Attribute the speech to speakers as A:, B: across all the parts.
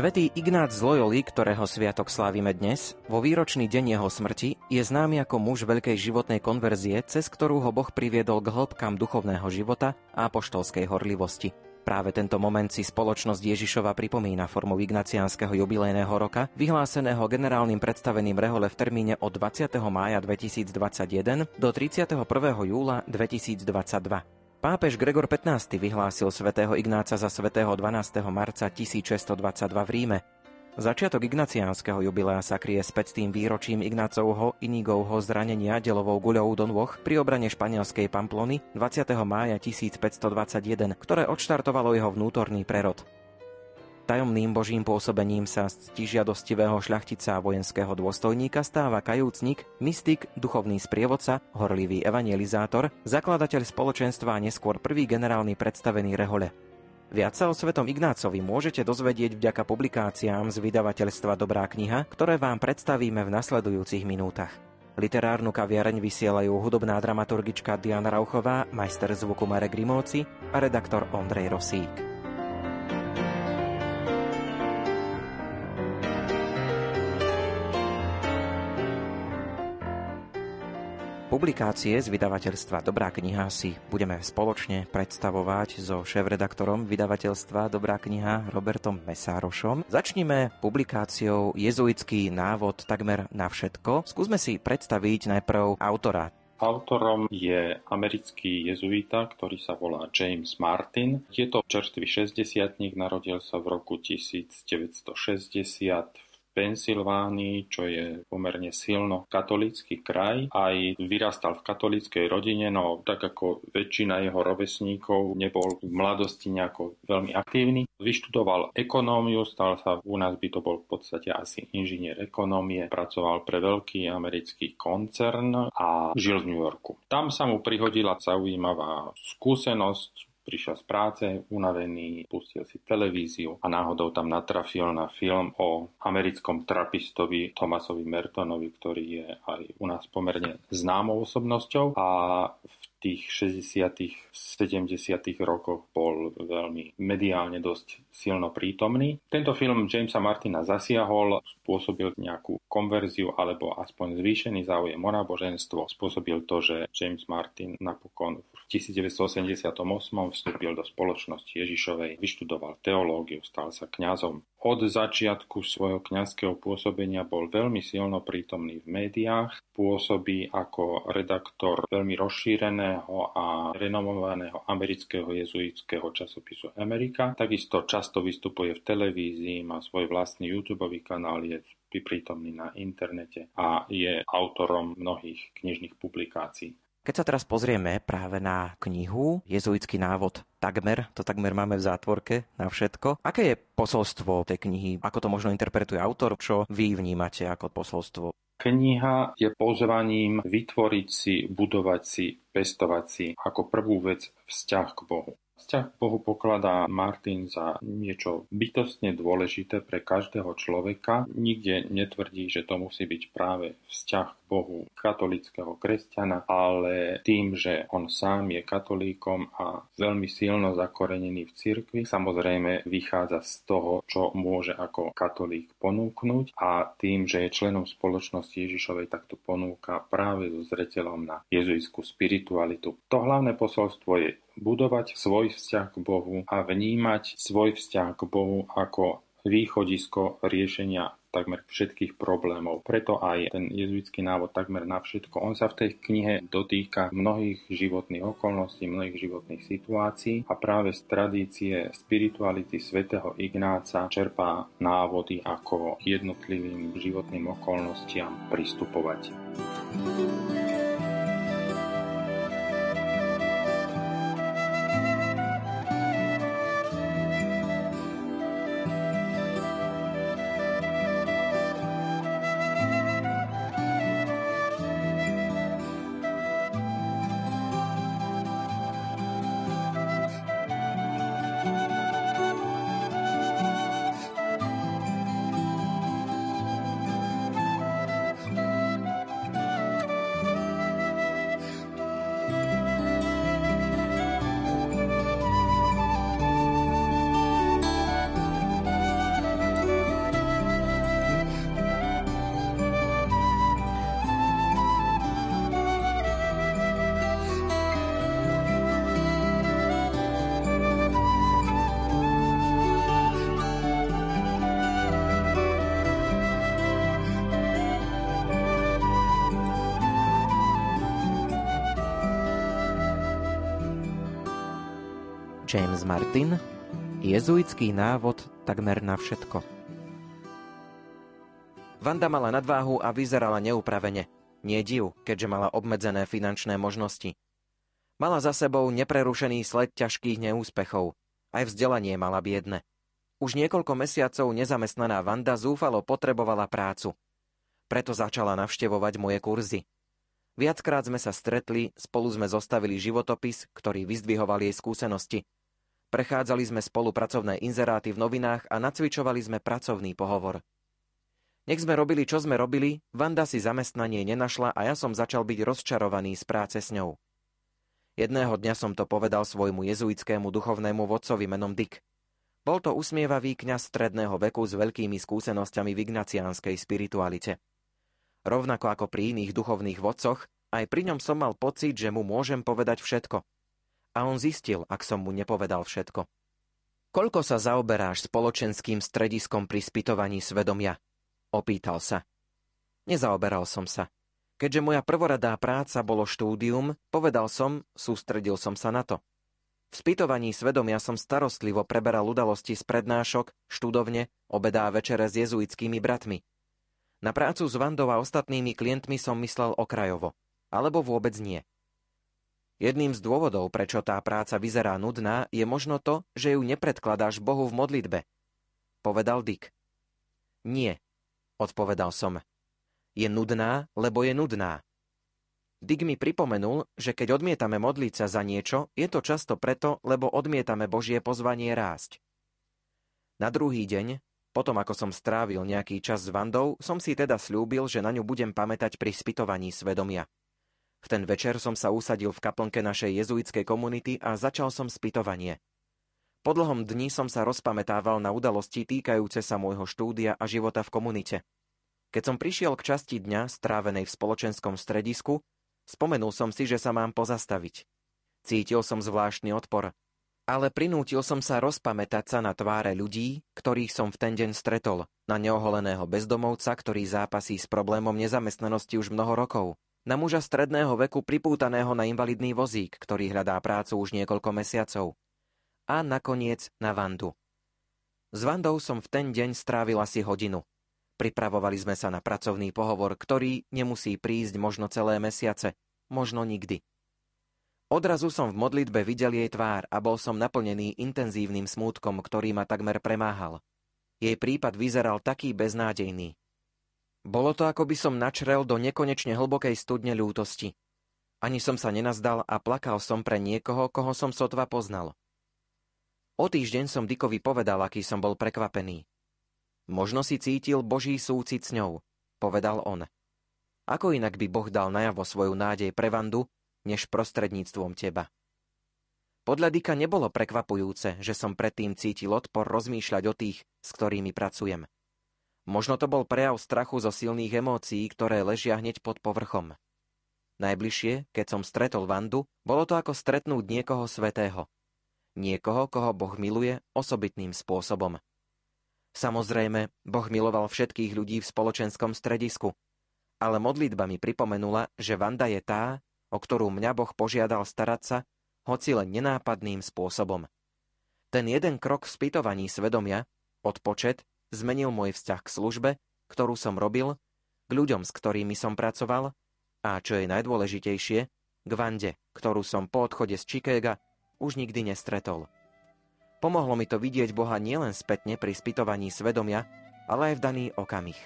A: Svetý Ignác z Loyoli, ktorého sviatok slávime dnes, vo výročný deň jeho smrti je známy ako muž veľkej životnej konverzie, cez ktorú ho Boh priviedol k hĺbkam duchovného života a apoštolskej horlivosti. Práve tento moment si spoločnosť Ježišova pripomína formou ignaciánskeho jubilejného roka, vyhláseného generálnym predstaveným Rehole v termíne od 20. mája 2021 do 31. júla 2022. Pápež Gregor XV vyhlásil svätého Ignáca za svätého 12. marca 1622 v Ríme. Začiatok ignaciánskeho jubilea sa kryje s tým výročím Ignácovho Inigovho zranenia delovou guľou do nôh pri obrane španielskej Pamplony 20. mája 1521, ktoré odštartovalo jeho vnútorný prerod. Tajomným božím pôsobením sa z ctižiadostivého šľachtica a vojenského dôstojníka stáva kajúcnik, mystik, duchovný sprievodca, horlivý evangelizátor, zakladateľ spoločenstva a neskôr prvý generálny predstavený rehole. Viac sa o svetom Ignácovi môžete dozvedieť vďaka publikáciám z vydavateľstva Dobrá kniha, ktoré vám predstavíme v nasledujúcich minútach. Literárnu kaviareň vysielajú hudobná dramaturgička Diana Rauchová, majster zvuku Marek Grimovci a redaktor Ondrej Rosík. Publikácie z vydavateľstva Dobrá kniha si budeme spoločne predstavovať so šéf-redaktorom vydavateľstva Dobrá kniha Robertom Mesárošom. Začnime publikáciou Jezuitský návod takmer na všetko. Skúsme si predstaviť najprv autora
B: Autorom je americký jezuita, ktorý sa volá James Martin. Je to čerstvý 60 narodil sa v roku 1960 Pensylvánii, čo je pomerne silno katolícky kraj. Aj vyrastal v katolíckej rodine, no tak ako väčšina jeho rovesníkov nebol v mladosti nejako veľmi aktívny. Vyštudoval ekonómiu, stal sa, u nás by to bol v podstate asi inžinier ekonómie, pracoval pre veľký americký koncern a žil v New Yorku. Tam sa mu prihodila zaujímavá skúsenosť, prišiel z práce, unavený, pustil si televíziu a náhodou tam natrafil na film o americkom trapistovi Thomasovi Mertonovi, ktorý je aj u nás pomerne známou osobnosťou a v tých 60 70 rokoch bol veľmi mediálne dosť silno prítomný. Tento film Jamesa Martina zasiahol, spôsobil nejakú konverziu alebo aspoň zvýšený záujem o náboženstvo. Spôsobil to, že James Martin napokon v 1988 vstúpil do spoločnosti Ježišovej, vyštudoval teológiu, stal sa kňazom. Od začiatku svojho kňazského pôsobenia bol veľmi silno prítomný v médiách, pôsobí ako redaktor veľmi rozšíreného a renomovaného amerického jezuitského časopisu Amerika. Takisto často vystupuje v televízii, má svoj vlastný YouTube kanál, je prítomný na internete a je autorom mnohých knižných publikácií.
A: Keď sa teraz pozrieme práve na knihu Jezuitský návod takmer, to takmer máme v zátvorke na všetko. Aké je posolstvo tej knihy? Ako to možno interpretuje autor? Čo vy vnímate ako posolstvo?
B: Kniha je pozvaním vytvoriť si, budovať si, pestovať si ako prvú vec vzťah k Bohu. Vzťah k Bohu pokladá Martin za niečo bytostne dôležité pre každého človeka. Nikde netvrdí, že to musí byť práve vzťah k Bohu katolického kresťana, ale tým, že on sám je katolíkom a veľmi silno zakorenený v cirkvi, samozrejme vychádza z toho, čo môže ako katolík ponúknuť a tým, že je členom spoločnosti Ježišovej, tak to ponúka práve so zreteľom na jezuitskú spiritualitu. To hlavné posolstvo je budovať svoj vzťah k Bohu a vnímať svoj vzťah k Bohu ako východisko riešenia takmer všetkých problémov. Preto aj ten jezuitský návod takmer na všetko. On sa v tej knihe dotýka mnohých životných okolností, mnohých životných situácií a práve z tradície spirituality svätého Ignáca čerpá návody, ako jednotlivým životným okolnostiam pristupovať.
A: James Martin Jezuitský návod takmer na všetko Vanda mala nadváhu a vyzerala neupravene. Nie div, keďže mala obmedzené finančné možnosti. Mala za sebou neprerušený sled ťažkých neúspechov. Aj vzdelanie mala biedne. Už niekoľko mesiacov nezamestnaná Vanda zúfalo potrebovala prácu. Preto začala navštevovať moje kurzy. Viackrát sme sa stretli, spolu sme zostavili životopis, ktorý vyzdvihoval jej skúsenosti – Prechádzali sme spolu pracovné inzeráty v novinách a nacvičovali sme pracovný pohovor. Nech sme robili, čo sme robili, Vanda si zamestnanie nenašla a ja som začal byť rozčarovaný z práce s ňou. Jedného dňa som to povedal svojmu jezuitskému duchovnému vodcovi menom Dick. Bol to usmievavý kňaz stredného veku s veľkými skúsenosťami v ignaciánskej spiritualite. Rovnako ako pri iných duchovných vodcoch, aj pri ňom som mal pocit, že mu môžem povedať všetko – a on zistil, ak som mu nepovedal všetko. Koľko sa zaoberáš spoločenským strediskom pri spytovaní svedomia? Opýtal sa. Nezaoberal som sa. Keďže moja prvoradá práca bolo štúdium, povedal som, sústredil som sa na to. V spytovaní svedomia som starostlivo preberal udalosti z prednášok, študovne, obedá večere s jezuitskými bratmi. Na prácu s Vandou a ostatnými klientmi som myslel okrajovo. Alebo vôbec nie. Jedným z dôvodov, prečo tá práca vyzerá nudná, je možno to, že ju nepredkladáš Bohu v modlitbe. Povedal Dick. Nie, odpovedal som. Je nudná, lebo je nudná. Dick mi pripomenul, že keď odmietame modliť sa za niečo, je to často preto, lebo odmietame Božie pozvanie rásť. Na druhý deň, potom ako som strávil nejaký čas s Vandou, som si teda slúbil, že na ňu budem pamätať pri spytovaní svedomia. V ten večer som sa usadil v kaplnke našej jezuitskej komunity a začal som spytovanie. Po dlhom dni som sa rozpamätával na udalosti týkajúce sa môjho štúdia a života v komunite. Keď som prišiel k časti dňa, strávenej v spoločenskom stredisku, spomenul som si, že sa mám pozastaviť. Cítil som zvláštny odpor, ale prinútil som sa rozpamätať sa na tváre ľudí, ktorých som v ten deň stretol, na neoholeného bezdomovca, ktorý zápasí s problémom nezamestnanosti už mnoho rokov, na muža stredného veku pripútaného na invalidný vozík, ktorý hľadá prácu už niekoľko mesiacov. A nakoniec na Vandu. S Vandou som v ten deň strávil asi hodinu. Pripravovali sme sa na pracovný pohovor, ktorý nemusí prísť možno celé mesiace, možno nikdy. Odrazu som v modlitbe videl jej tvár a bol som naplnený intenzívnym smútkom, ktorý ma takmer premáhal. Jej prípad vyzeral taký beznádejný, bolo to, ako by som načrel do nekonečne hlbokej studne ľútosti. Ani som sa nenazdal a plakal som pre niekoho, koho som sotva poznal. O týždeň som Dikovi povedal, aký som bol prekvapený. Možno si cítil Boží súcit s ňou, povedal on. Ako inak by Boh dal najavo svoju nádej pre Vandu, než prostredníctvom teba. Podľa Dika nebolo prekvapujúce, že som predtým cítil odpor rozmýšľať o tých, s ktorými pracujem. Možno to bol prejav strachu zo silných emócií, ktoré ležia hneď pod povrchom. Najbližšie, keď som stretol Vandu, bolo to ako stretnúť niekoho svetého. Niekoho, koho Boh miluje osobitným spôsobom. Samozrejme, Boh miloval všetkých ľudí v spoločenskom stredisku, ale modlitba mi pripomenula, že Vanda je tá, o ktorú mňa Boh požiadal starať sa, hoci len nenápadným spôsobom. Ten jeden krok v spýtovaní svedomia, odpočet, zmenil môj vzťah k službe, ktorú som robil, k ľuďom, s ktorými som pracoval a, čo je najdôležitejšie, k Vande, ktorú som po odchode z Chicaga už nikdy nestretol. Pomohlo mi to vidieť Boha nielen spätne pri spytovaní svedomia, ale aj v daný okamih.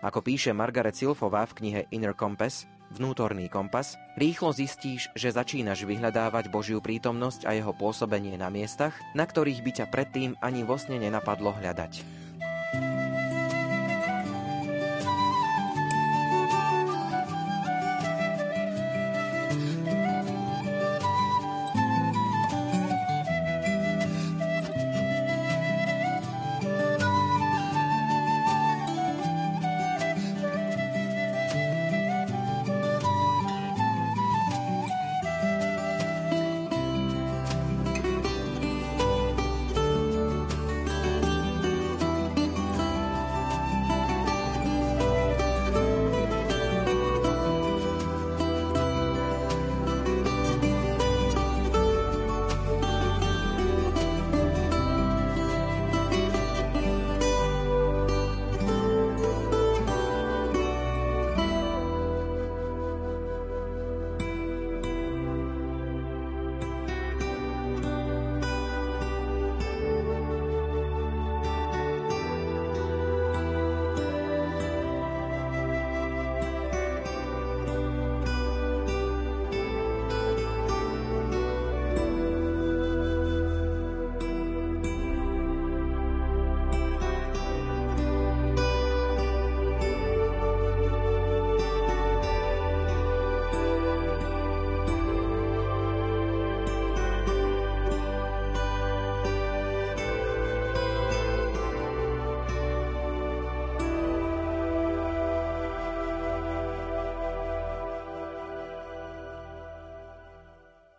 A: Ako píše Margaret Silfová v knihe Inner Compass, vnútorný kompas, rýchlo zistíš, že začínaš vyhľadávať Božiu prítomnosť a jeho pôsobenie na miestach, na ktorých by ťa predtým ani vo sne nenapadlo hľadať.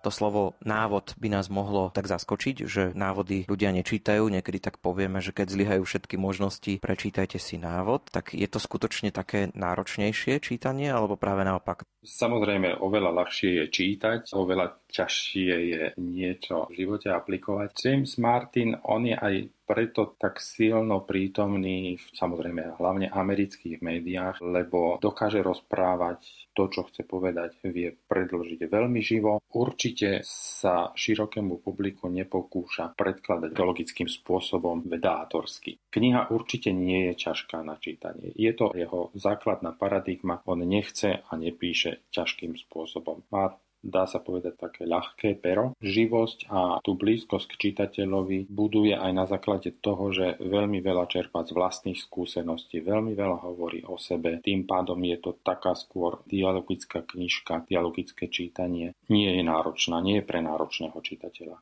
A: To slovo návod by nás mohlo tak zaskočiť, že návody ľudia nečítajú. Niekedy tak povieme, že keď zlyhajú všetky možnosti, prečítajte si návod. Tak je to skutočne také náročnejšie čítanie, alebo práve naopak?
B: Samozrejme, oveľa ľahšie je čítať, oveľa ťažšie je niečo v živote aplikovať. James Martin, on je aj preto tak silno prítomný samozrejme hlavne amerických médiách, lebo dokáže rozprávať to, čo chce povedať, vie predložiť veľmi živo. Určite sa širokému publiku nepokúša predkladať logickým spôsobom vedátorsky. Kniha určite nie je ťažká na čítanie. Je to jeho základná paradigma. On nechce a nepíše ťažkým spôsobom. Má dá sa povedať také ľahké pero. Živosť a tú blízkosť k čitateľovi buduje aj na základe toho, že veľmi veľa čerpá z vlastných skúseností, veľmi veľa hovorí o sebe. Tým pádom je to taká skôr dialogická knižka, dialogické čítanie. Nie je náročná, nie je pre náročného čitateľa.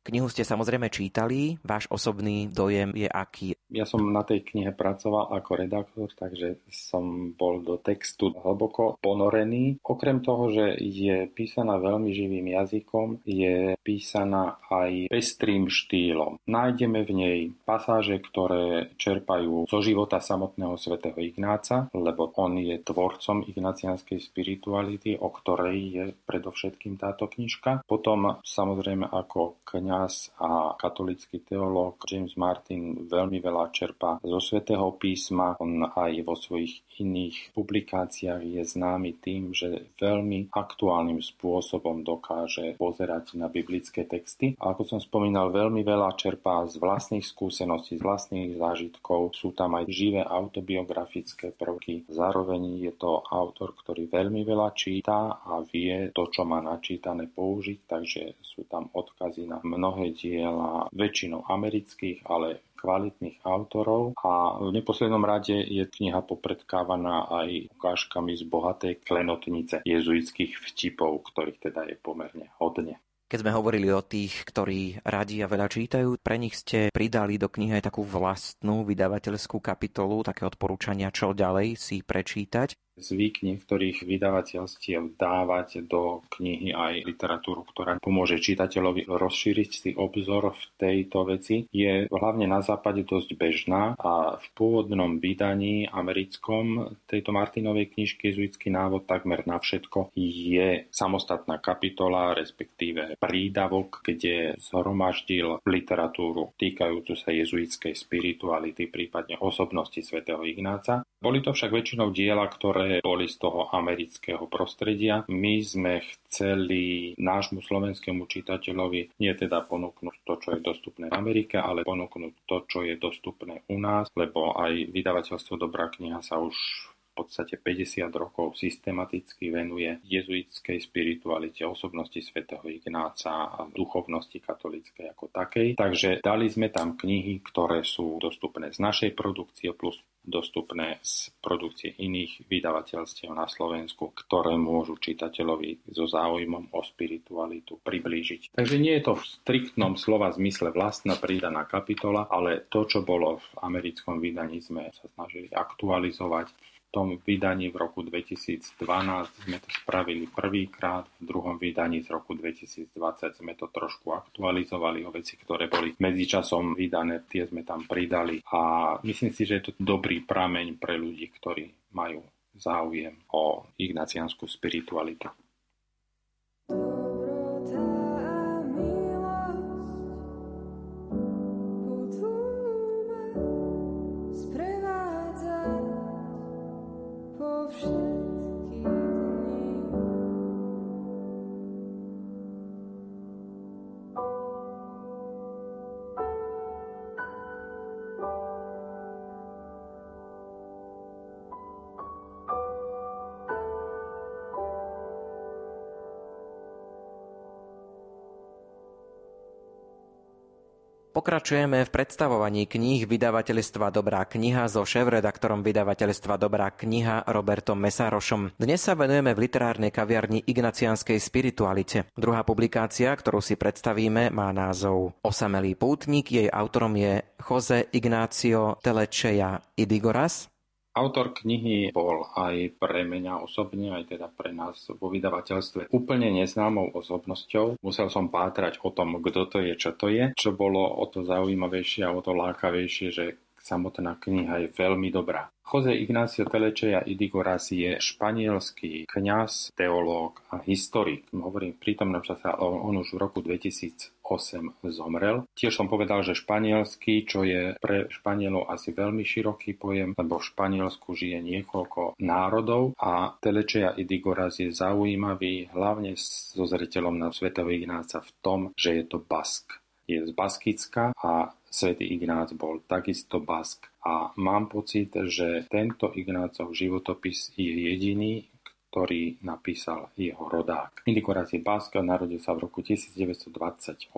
A: Knihu ste samozrejme čítali, váš osobný dojem je aký?
B: Ja som na tej knihe pracoval ako redaktor, takže som bol do textu hlboko ponorený. Okrem toho, že je písaná veľmi živým jazykom, je písaná aj pestrým štýlom. Nájdeme v nej pasáže, ktoré čerpajú zo života samotného svätého Ignáca, lebo on je tvorcom ignacianskej spirituality, o ktorej je predovšetkým táto knižka. Potom samozrejme ako kniha kňaz a katolický teológ James Martin veľmi veľa čerpá zo svätého písma. On aj vo svojich iných publikáciách je známy tým, že veľmi aktuálnym spôsobom dokáže pozerať na biblické texty. A ako som spomínal, veľmi veľa čerpá z vlastných skúseností, z vlastných zážitkov. Sú tam aj živé autobiografické prvky. Zároveň je to autor, ktorý veľmi veľa číta a vie to, čo má načítané použiť, takže sú tam odkazy na mnohé diela, väčšinou amerických, ale kvalitných autorov a v neposlednom rade je kniha popredkávaná aj ukážkami z bohatej klenotnice jezuitských vtipov, ktorých teda je pomerne hodne.
A: Keď sme hovorili o tých, ktorí radi a veľa čítajú, pre nich ste pridali do knihy aj takú vlastnú vydavateľskú kapitolu, také odporúčania, čo ďalej si prečítať
B: zvyk niektorých vydavateľstiev dávať do knihy aj literatúru, ktorá pomôže čitateľovi rozšíriť si obzor v tejto veci, je hlavne na západe dosť bežná a v pôvodnom vydaní americkom tejto Martinovej knižky Jezuitský návod takmer na všetko je samostatná kapitola, respektíve prídavok, kde zhromaždil literatúru týkajúcu sa jezuitskej spirituality, prípadne osobnosti svätého Ignáca. Boli to však väčšinou diela, ktoré boli z toho amerického prostredia. My sme chceli nášmu slovenskému čitateľovi nie teda ponúknuť to, čo je dostupné v Amerike, ale ponúknuť to, čo je dostupné u nás, lebo aj vydavateľstvo Dobrá kniha sa už podstate 50 rokov systematicky venuje jezuitskej spiritualite, osobnosti svätého Ignáca a duchovnosti katolíckej ako takej. Takže dali sme tam knihy, ktoré sú dostupné z našej produkcie plus dostupné z produkcie iných vydavateľstiev na Slovensku, ktoré môžu čitateľovi so záujmom o spiritualitu priblížiť. Takže nie je to v striktnom slova zmysle vlastná pridaná kapitola, ale to, čo bolo v americkom vydaní, sme sa snažili aktualizovať tom vydaní v roku 2012 sme to spravili prvýkrát, v druhom vydaní z roku 2020 sme to trošku aktualizovali o veci, ktoré boli medzičasom vydané, tie sme tam pridali a myslím si, že je to dobrý prameň pre ľudí, ktorí majú záujem o ignacianskú spiritualitu.
A: Pokračujeme v predstavovaní kníh vydavateľstva Dobrá kniha so šéf-redaktorom vydavateľstva Dobrá kniha Robertom Mesárošom. Dnes sa venujeme v literárnej kaviarni Ignacianskej spiritualite. Druhá publikácia, ktorú si predstavíme, má názov Osamelý pútnik. Jej autorom je Jose Ignacio Telečeja Idigoras.
B: Autor knihy bol aj pre mňa osobne, aj teda pre nás vo vydavateľstve úplne neznámou osobnosťou. Musel som pátrať o tom, kto to je, čo to je, čo bolo o to zaujímavejšie a o to lákavejšie, že samotná kniha je veľmi dobrá. Jose Ignacio Telečeja Idigoras je španielský kňaz, teológ a historik. Hovorím v prítomnom čase, on už v roku 2008 zomrel. Tiež som povedal, že španielský, čo je pre Španielov asi veľmi široký pojem, lebo v Španielsku žije niekoľko národov a Telečeja Idigoras je zaujímavý hlavne so zreteľom na svetého Ignáca v tom, že je to Bask. Je z Baskicka a svätý Ignác bol takisto Bask. A mám pocit, že tento Ignácov životopis je jediný, ktorý napísal jeho rodák. Indikoráci Báska narodil sa v roku 1928,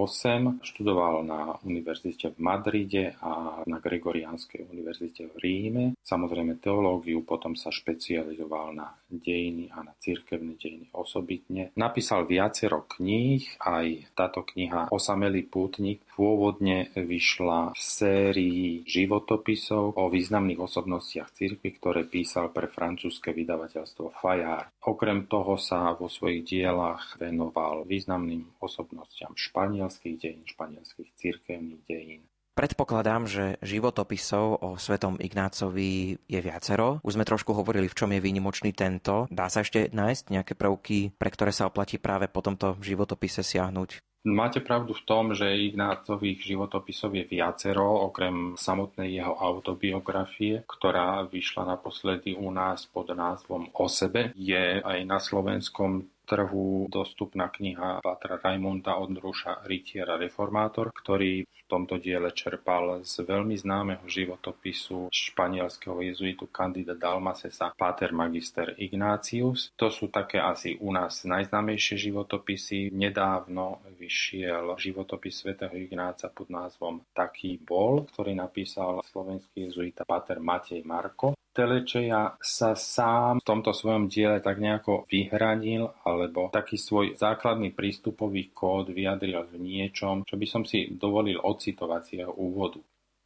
B: študoval na univerzite v Madride a na Gregoriánskej univerzite v Ríme. Samozrejme teológiu, potom sa špecializoval na dejiny a na cirkevné dejiny osobitne. Napísal viacero kníh, aj táto kniha Osamelý pútnik pôvodne vyšla v sérii životopisov o významných osobnostiach cirkvi, ktoré písal pre francúzske vydavateľstvo Fayard. Okrem toho sa vo svojich dielach venoval významným osobnostiam španielských dejín, španielských cirkevných dejín.
A: Predpokladám, že životopisov o svetom Ignácovi je viacero. Už sme trošku hovorili, v čom je výnimočný tento. Dá sa ešte nájsť nejaké prvky, pre ktoré sa oplatí práve po tomto životopise siahnuť?
B: Máte pravdu v tom, že Ignácových životopisov je viacero, okrem samotnej jeho autobiografie, ktorá vyšla naposledy u nás pod názvom O sebe. Je aj na slovenskom trhu dostupná kniha Patra Raimonda Ondruša Rytiera Reformátor, ktorý v tomto diele čerpal z veľmi známeho životopisu španielského jezuitu Candida Dalmasesa Pater Magister Ignácius. To sú také asi u nás najznámejšie životopisy. Nedávno vyšiel životopis svätého Ignáca pod názvom Taký bol, ktorý napísal slovenský jezuita Pater Matej Marko. Telečeja sa sám v tomto svojom diele tak nejako vyhranil alebo taký svoj základný prístupový kód vyjadril v niečom, čo by som si dovolil ocitovať z jeho úvodu.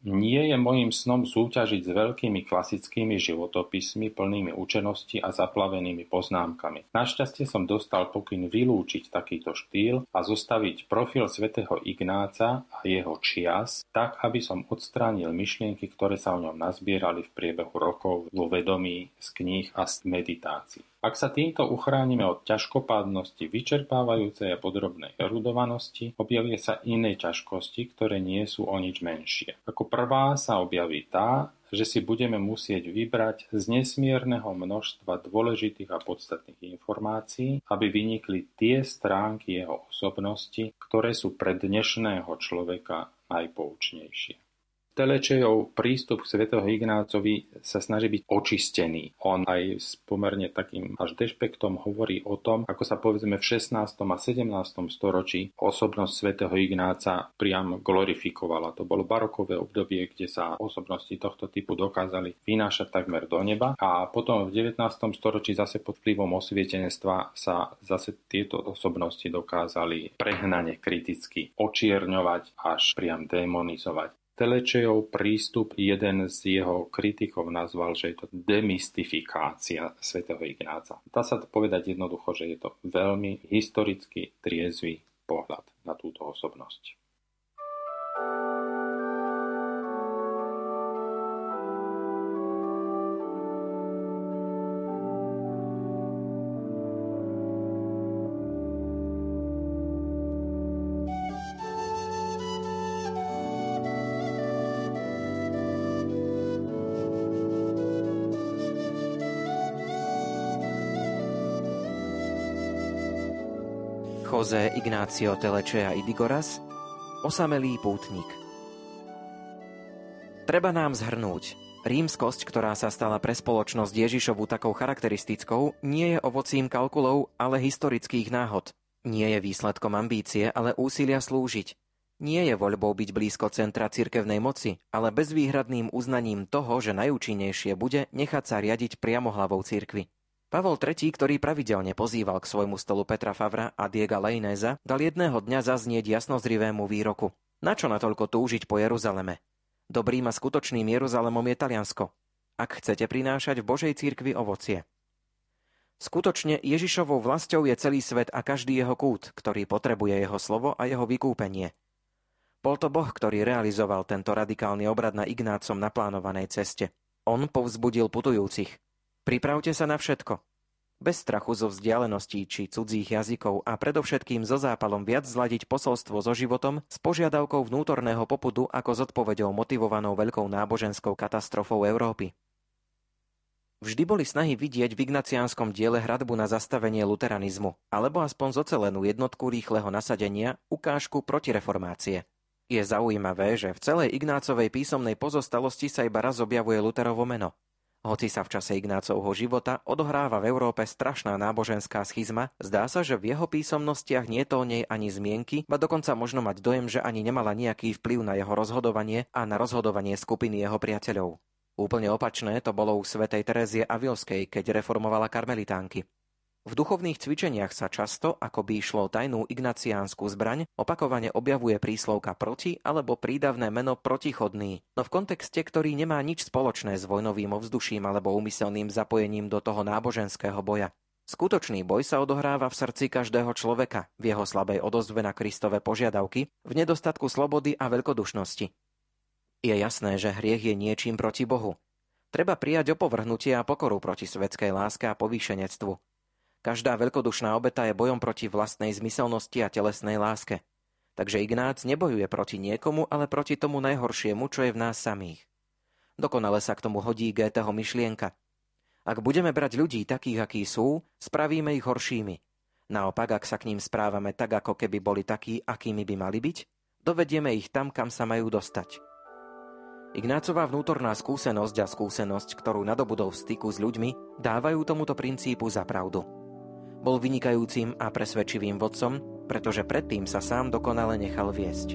B: Nie je mojím snom súťažiť s veľkými klasickými životopismi plnými učenosti a zaplavenými poznámkami. Našťastie som dostal pokyn vylúčiť takýto štýl a zostaviť profil svätého Ignáca a jeho čias tak, aby som odstránil myšlienky, ktoré sa o ňom nazbierali v priebehu rokov vo vedomí z kníh a z meditácií. Ak sa týmto uchránime od ťažkopádnosti vyčerpávajúcej a podrobnej erudovanosti, objavia sa iné ťažkosti, ktoré nie sú o nič menšie. Ako prvá sa objaví tá, že si budeme musieť vybrať z nesmierneho množstva dôležitých a podstatných informácií, aby vynikli tie stránky jeho osobnosti, ktoré sú pre dnešného človeka najpoučnejšie. Telečejov prístup k svätého Ignácovi sa snaží byť očistený. On aj s pomerne takým až dešpektom hovorí o tom, ako sa povedzme v 16. a 17. storočí osobnosť svätého Ignáca priam glorifikovala. To bolo barokové obdobie, kde sa osobnosti tohto typu dokázali vynášať takmer do neba a potom v 19. storočí zase pod vplyvom osvietenstva sa zase tieto osobnosti dokázali prehnane kriticky očierňovať až priam demonizovať. Telečejov prístup jeden z jeho kritikov nazval, že je to demystifikácia svätého Ignáca. Dá sa to povedať jednoducho, že je to veľmi historicky triezvy pohľad na túto osobnosť.
A: Jose Ignácio Telečea Idigoras Osamelý pútnik Treba nám zhrnúť. Rímskosť, ktorá sa stala pre spoločnosť Ježišovu takou charakteristickou, nie je ovocím kalkulov, ale historických náhod. Nie je výsledkom ambície, ale úsilia slúžiť. Nie je voľbou byť blízko centra cirkevnej moci, ale bezvýhradným uznaním toho, že najúčinnejšie bude nechať sa riadiť priamo hlavou cirkvy. Pavol III, ktorý pravidelne pozýval k svojmu stolu Petra Favra a Diega Lejnéza, dal jedného dňa zaznieť jasnozrivému výroku. Na čo natoľko túžiť po Jeruzaleme? Dobrým a skutočným Jeruzalemom je Taliansko. ak chcete prinášať v Božej cirkvi ovocie. Skutočne Ježišovou vlastou je celý svet a každý jeho kút, ktorý potrebuje jeho slovo a jeho vykúpenie. Bol to Boh, ktorý realizoval tento radikálny obrad na Ignácom naplánovanej ceste. On povzbudil putujúcich. Pripravte sa na všetko. Bez strachu zo vzdialeností či cudzích jazykov a predovšetkým so zápalom viac zladiť posolstvo so životom s požiadavkou vnútorného popudu ako s odpovedou motivovanou veľkou náboženskou katastrofou Európy. Vždy boli snahy vidieť v ignaciánskom diele hradbu na zastavenie luteranizmu, alebo aspoň zocelenú jednotku rýchleho nasadenia, ukážku protireformácie. Je zaujímavé, že v celej Ignácovej písomnej pozostalosti sa iba raz objavuje Luterovo meno. Hoci sa v čase Ignácovho života odohráva v Európe strašná náboženská schizma, zdá sa, že v jeho písomnostiach nie to o nej ani zmienky, ba dokonca možno mať dojem, že ani nemala nejaký vplyv na jeho rozhodovanie a na rozhodovanie skupiny jeho priateľov. Úplne opačné to bolo u svätej Terezie Avilskej, keď reformovala karmelitánky. V duchovných cvičeniach sa často, ako by išlo tajnú ignaciánsku zbraň, opakovane objavuje príslovka proti alebo prídavné meno protichodný, no v kontexte, ktorý nemá nič spoločné s vojnovým ovzduším alebo úmyselným zapojením do toho náboženského boja. Skutočný boj sa odohráva v srdci každého človeka, v jeho slabej odozve na Kristové požiadavky, v nedostatku slobody a veľkodušnosti. Je jasné, že hriech je niečím proti Bohu. Treba prijať opovrhnutie a pokoru proti svetskej láske a povýšenectvu. Každá veľkodušná obeta je bojom proti vlastnej zmyselnosti a telesnej láske. Takže Ignác nebojuje proti niekomu, ale proti tomu najhoršiemu, čo je v nás samých. Dokonale sa k tomu hodí Goetheho myšlienka. Ak budeme brať ľudí takých, akí sú, spravíme ich horšími. Naopak, ak sa k ním správame tak, ako keby boli takí, akými by mali byť, dovedieme ich tam, kam sa majú dostať. Ignácová vnútorná skúsenosť a skúsenosť, ktorú nadobudol v styku s ľuďmi, dávajú tomuto princípu za pravdu. Bol vynikajúcim a presvedčivým vodcom, pretože predtým sa sám dokonale nechal viesť.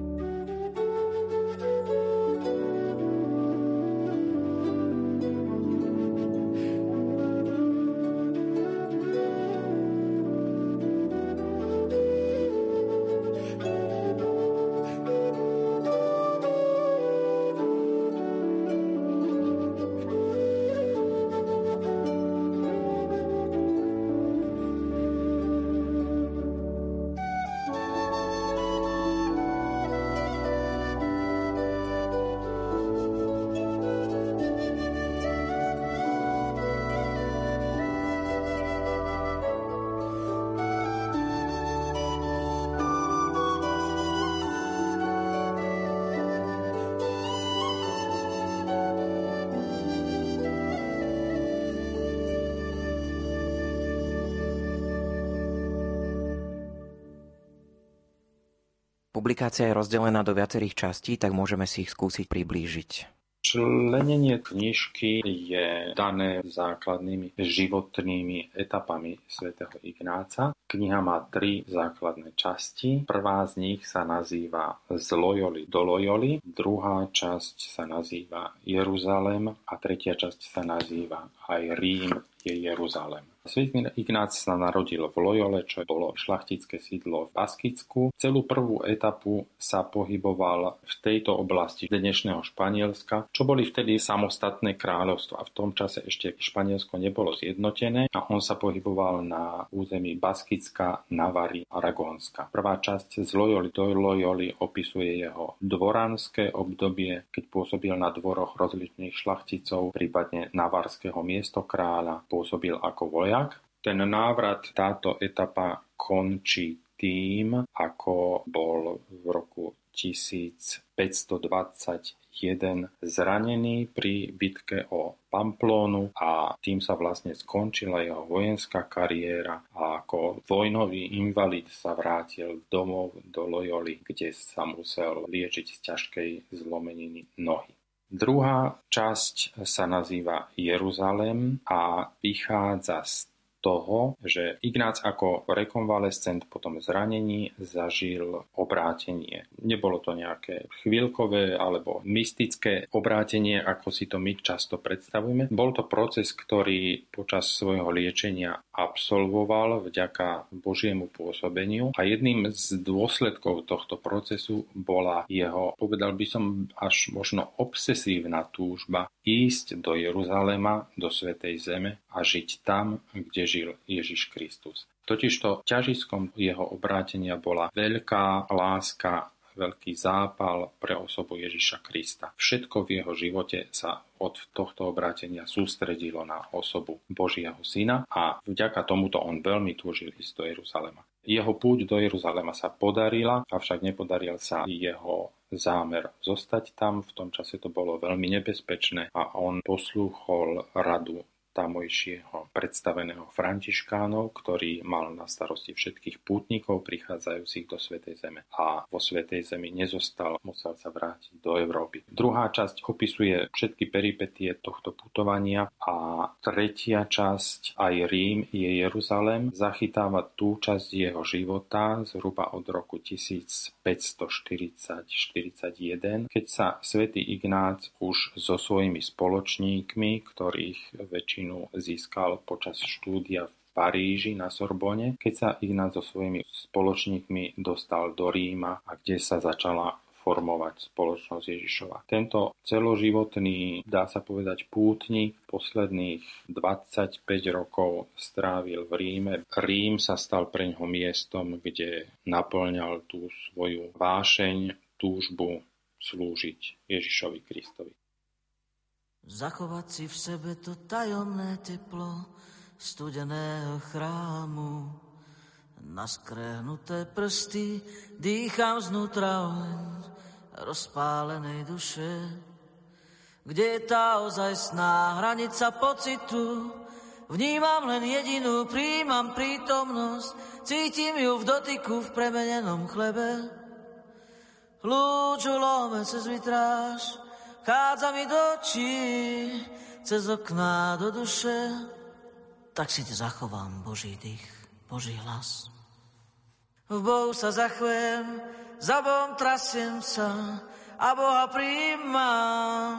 A: Publikácia je rozdelená do viacerých častí, tak môžeme si ich skúsiť priblížiť.
B: Členenie knižky je dané základnými životnými etapami svätého Ignáca. Kniha má tri základné časti. Prvá z nich sa nazýva Z Loyoli do Loyoli, druhá časť sa nazýva Jeruzalem a tretia časť sa nazýva aj Rím je Jeruzalem. Svetý Ignác sa narodil v Loyole, čo bolo šlachtické sídlo v Baskicku. Celú prvú etapu sa pohyboval v tejto oblasti dnešného Španielska, čo boli vtedy samostatné kráľovstvo a v tom čase ešte Španielsko nebolo zjednotené a on sa pohyboval na území Baskicka, Navary a Ragónska. Prvá časť z Loyoli do Loyoli opisuje jeho dvoránske obdobie, keď pôsobil na dvoroch rozličných šlachticov, prípadne navarského miestokráľa, pôsobil ako vojak. Ten návrat, táto etapa končí tým, ako bol v roku 1521 zranený pri bitke o Pamplónu a tým sa vlastne skončila jeho vojenská kariéra a ako vojnový invalid sa vrátil domov do Loyoli, kde sa musel liečiť z ťažkej zlomeniny nohy. Druhá časť sa nazýva Jeruzalem a vychádza z toho, že Ignác ako rekonvalescent po tom zranení zažil obrátenie. Nebolo to nejaké chvíľkové alebo mystické obrátenie, ako si to my často predstavujeme. Bol to proces, ktorý počas svojho liečenia absolvoval vďaka Božiemu pôsobeniu a jedným z dôsledkov tohto procesu bola jeho, povedal by som, až možno obsesívna túžba ísť do Jeruzalema, do Svetej Zeme a žiť tam, kde žil Ježiš Kristus. Totižto ťažiskom jeho obrátenia bola veľká láska veľký zápal pre osobu Ježiša Krista. Všetko v jeho živote sa od tohto obrátenia sústredilo na osobu Božieho syna a vďaka tomuto on veľmi túžil ísť do Jeruzalema. Jeho púť do Jeruzalema sa podarila, avšak nepodaril sa jeho zámer zostať tam. V tom čase to bolo veľmi nebezpečné a on poslúchol radu tamojšieho predstaveného františkánov, ktorý mal na starosti všetkých pútnikov prichádzajúcich do Svetej Zeme a vo Svetej Zemi nezostal, musel sa vrátiť do Európy. Druhá časť opisuje všetky peripetie tohto putovania a tretia časť, aj Rím, je Jeruzalem, zachytáva tú časť jeho života zhruba od roku 1540-41, keď sa svätý Ignác už so svojimi spoločníkmi, ktorých väčšina väčšinu získal počas štúdia v Paríži na Sorbone, keď sa Ignác so svojimi spoločníkmi dostal do Ríma a kde sa začala formovať spoločnosť Ježišova. Tento celoživotný, dá sa povedať, pútnik posledných 25 rokov strávil v Ríme. Rím sa stal pre ňoho miestom, kde naplňal tú svoju vášeň, túžbu slúžiť Ježišovi Kristovi.
C: Zachovať si v sebe to tajomné teplo studeného chrámu. Na skrehnuté prsty dýcham znútra oheň rozpálenej duše. Kde je tá ozajstná hranica pocitu? Vnímam len jedinú, príjmam prítomnosť, cítim ju v dotyku v premenenom chlebe. Lúču lome cez vitráž, Chádza mi do očí, cez okná do duše, tak si ti zachovám Boží dých, Boží hlas. V Bohu sa zachvem, za Bohom trasiem sa a Boha príjmam.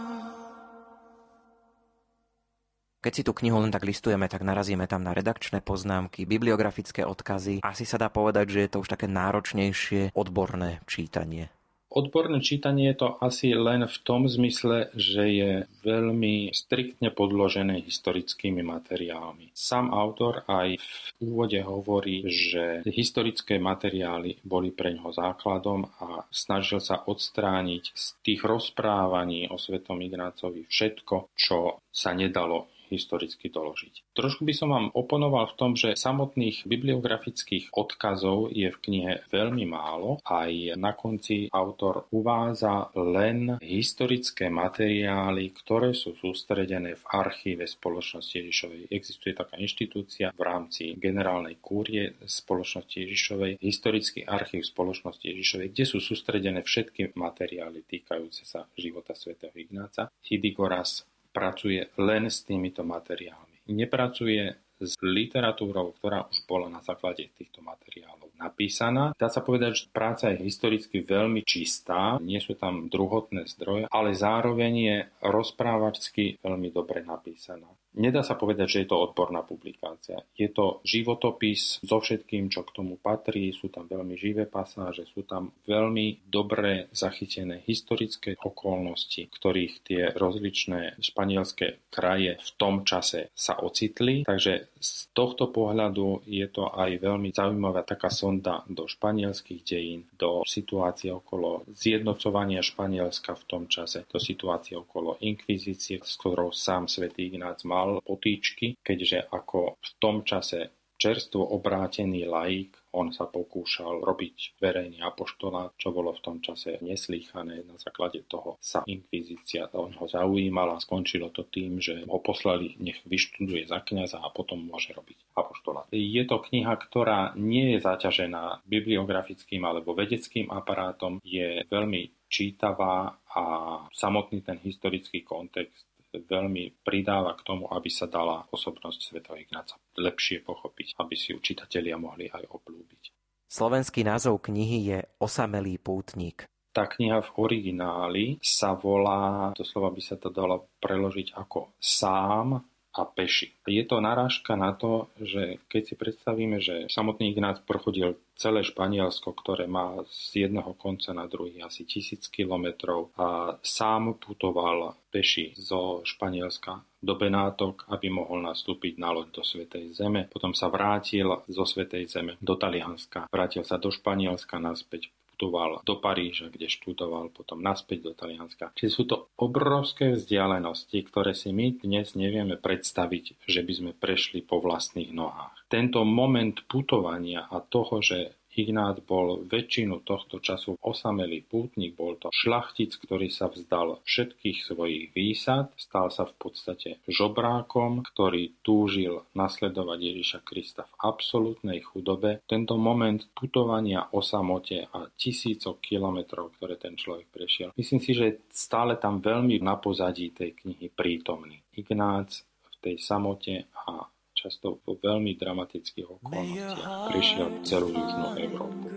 A: Keď si tú knihu len tak listujeme, tak narazíme tam na redakčné poznámky, bibliografické odkazy. Asi sa dá povedať, že je to už také náročnejšie odborné čítanie.
B: Odborné čítanie je to asi len v tom zmysle, že je veľmi striktne podložené historickými materiálmi. Sám autor aj v úvode hovorí, že historické materiály boli pre ňoho základom a snažil sa odstrániť z tých rozprávaní o svetom Ignácovi všetko, čo sa nedalo historicky doložiť. Trošku by som vám oponoval v tom, že samotných bibliografických odkazov je v knihe veľmi málo. Aj na konci autor uvádza len historické materiály, ktoré sú sústredené v archíve spoločnosti Ježišovej. Existuje taká inštitúcia v rámci generálnej kúrie spoločnosti Ježišovej, historický archív spoločnosti Ježišovej, kde sú sústredené všetky materiály týkajúce sa života svätého Ignáca. Idigoras pracuje len s týmito materiálmi. Nepracuje s literatúrou, ktorá už bola na základe týchto materiálov napísaná. Dá sa povedať, že práca je historicky veľmi čistá, nie sú tam druhotné zdroje, ale zároveň je rozprávačsky veľmi dobre napísaná. Nedá sa povedať, že je to odborná publikácia. Je to životopis so všetkým, čo k tomu patrí. Sú tam veľmi živé pasáže, sú tam veľmi dobre zachytené historické okolnosti, ktorých tie rozličné španielské kraje v tom čase sa ocitli. Takže z tohto pohľadu je to aj veľmi zaujímavá taká sonda do španielských dejín, do situácie okolo zjednocovania Španielska v tom čase, do situácie okolo inkvizície, s ktorou sám svätý Ignác mal mal potýčky, keďže ako v tom čase čerstvo obrátený laik, on sa pokúšal robiť verejný apoštolát, čo bolo v tom čase neslýchané. Na základe toho sa inkvizícia o ho zaujímala. Skončilo to tým, že ho poslali, nech vyštuduje za kniaza a potom môže robiť apoštolát. Je to kniha, ktorá nie je zaťažená bibliografickým alebo vedeckým aparátom, je veľmi čítavá a samotný ten historický kontext veľmi pridáva k tomu, aby sa dala osobnosť svätého Ignáca lepšie pochopiť, aby si ju čitatelia mohli aj oblúbiť.
A: Slovenský názov knihy je Osamelý pútnik.
B: Tá kniha v origináli sa volá, doslova by sa to dalo preložiť ako sám a peši. Je to narážka na to, že keď si predstavíme, že samotný Ignác prochodil celé Španielsko, ktoré má z jedného konca na druhý asi tisíc kilometrov a sám putoval peši zo Španielska do Benátok, aby mohol nastúpiť na loď do Svetej Zeme. Potom sa vrátil zo Svetej Zeme do Talianska, vrátil sa do Španielska naspäť putoval do Paríža, kde študoval, potom naspäť do Talianska. Čiže sú to obrovské vzdialenosti, ktoré si my dnes nevieme predstaviť, že by sme prešli po vlastných nohách. Tento moment putovania a toho, že Ignác bol väčšinu tohto času osamelý pútnik, bol to šlachtic, ktorý sa vzdal všetkých svojich výsad, stal sa v podstate žobrákom, ktorý túžil nasledovať Ježiša Krista v absolútnej chudobe. Tento moment putovania o samote a tisícok kilometrov, ktoré ten človek prešiel, myslím si, že stále tam veľmi na pozadí tej knihy prítomný. Ignác v tej samote a často vo veľmi dramatických okolnostiach prišiel celú južnú Európu.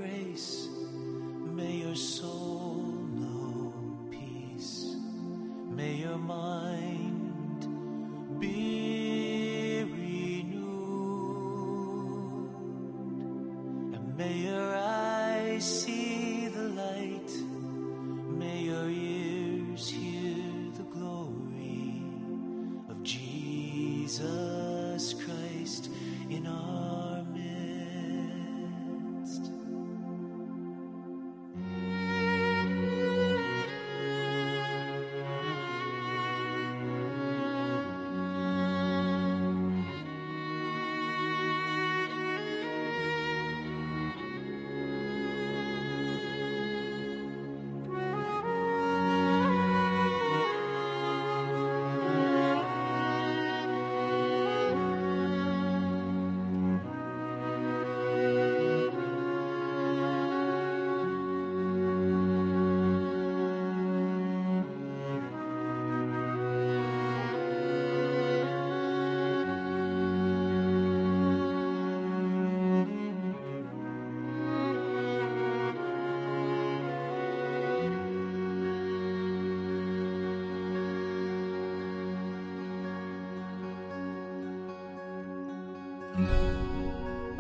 B: May your mind be renewed, and may your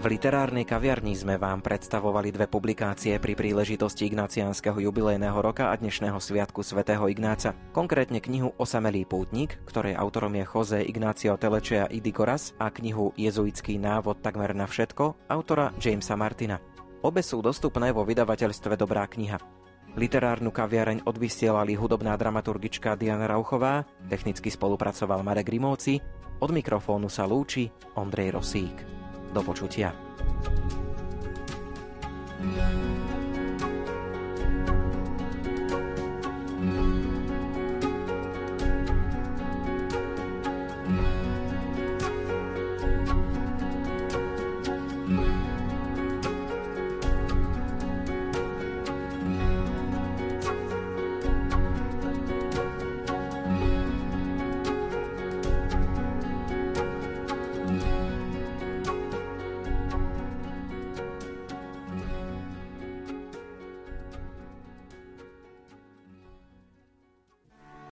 A: V literárnej kaviarni sme vám predstavovali dve publikácie pri príležitosti Ignaciánskeho jubilejného roka a dnešného sviatku svätého Ignáca. Konkrétne knihu Osamelý pútnik, ktorej autorom je Jose Ignacio Telečea Idigoras a knihu Jezuitský návod takmer na všetko autora Jamesa Martina. Obe sú dostupné vo vydavateľstve Dobrá kniha. Literárnu kaviareň odvysielali hudobná dramaturgička Diana Rauchová, technicky spolupracoval Marek Rimovci, od mikrofónu sa lúči Ondrej Rosík. 都不出ด啊。